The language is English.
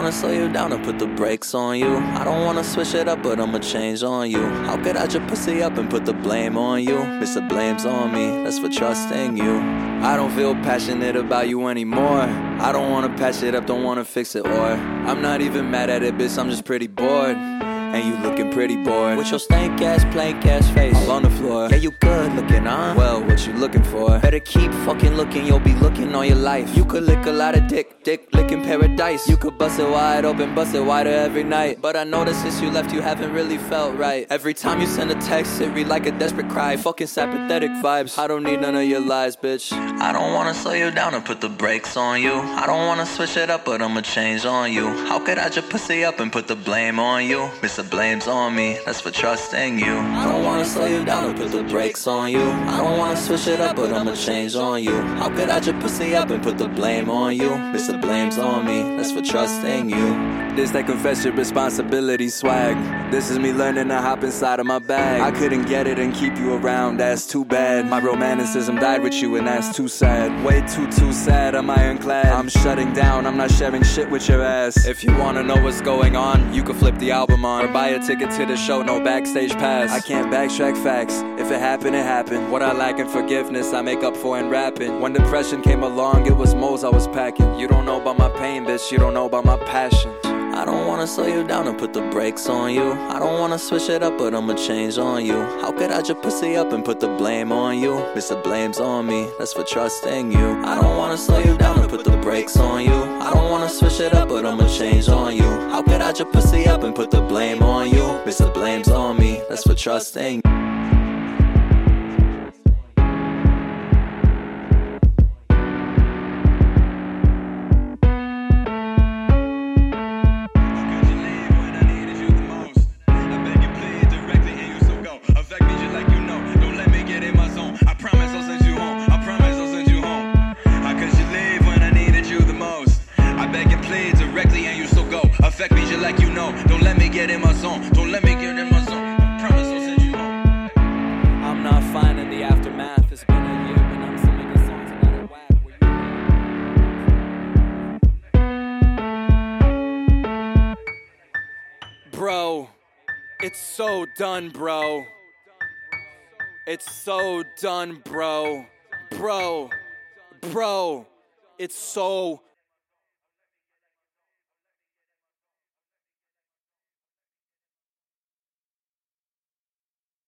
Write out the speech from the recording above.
wanna slow you down and put the brakes on you. I don't wanna switch it up, but I'ma change on you. How could I just pussy up and put the blame on you? The blame's on me, that's for trusting you. I don't feel passionate about you anymore. I don't wanna patch it up, don't wanna fix it, or I'm not even mad at it, bitch, I'm just pretty bored. And you looking pretty bored With your stank ass, plank ass face. All on the floor. Yeah, you good looking, huh? Well, what you looking for? Better keep fucking looking, you'll be looking all your life. You could lick a lot of dick, dick licking paradise. You could bust it wide open, bust it wider every night. But I noticed since you left, you haven't really felt right. Every time you send a text, it read like a desperate cry. Fucking sympathetic vibes. I don't need none of your lies, bitch. I don't wanna slow you down and put the brakes on you. I don't wanna switch it up, but I'ma change on you. How could I just pussy up and put the blame on you? Mr the blame's on me, that's for trusting you. I don't wanna slow you down and put the brakes on you. I don't wanna switch it up, but I'ma change on you. How could I just pussy up and put the blame on you? Mr. Blame's on me, that's for trusting you. This that confess your responsibility swag. This is me learning to hop inside of my bag. I couldn't get it and keep you around, that's too bad. My romanticism died with you, and that's too sad. Way too, too sad, I'm ironclad. I'm shutting down, I'm not sharing shit with your ass. If you wanna know what's going on, you can flip the album on. Buy a ticket to the show, no backstage pass. I can't backtrack facts. If it happened, it happened. What I lack in forgiveness, I make up for in rapping. When depression came along, it was moles I was packing. You don't know about my pain, bitch, you don't know about my passion. I don't wanna slow you down and put the brakes on you. I don't wanna switch it up, but I'ma change on you. How could I just pussy up and put the blame on you? Mr. Blame's on me, that's for trusting you. I don't wanna slow you down and put the brakes on you. I don't wanna switch it up, but I'ma change on you. How could I just pussy up and put the blame trusting affect me just like you know. Don't let me get in my zone. I promise I'll send you home I promise I'll send you home cuz you live when i needed you the most I begging please directly and you so go affect me like you know Don't let me get in my zone. don't let me get in my Bro, it's so done, bro. It's so done, bro. Bro, bro, it's so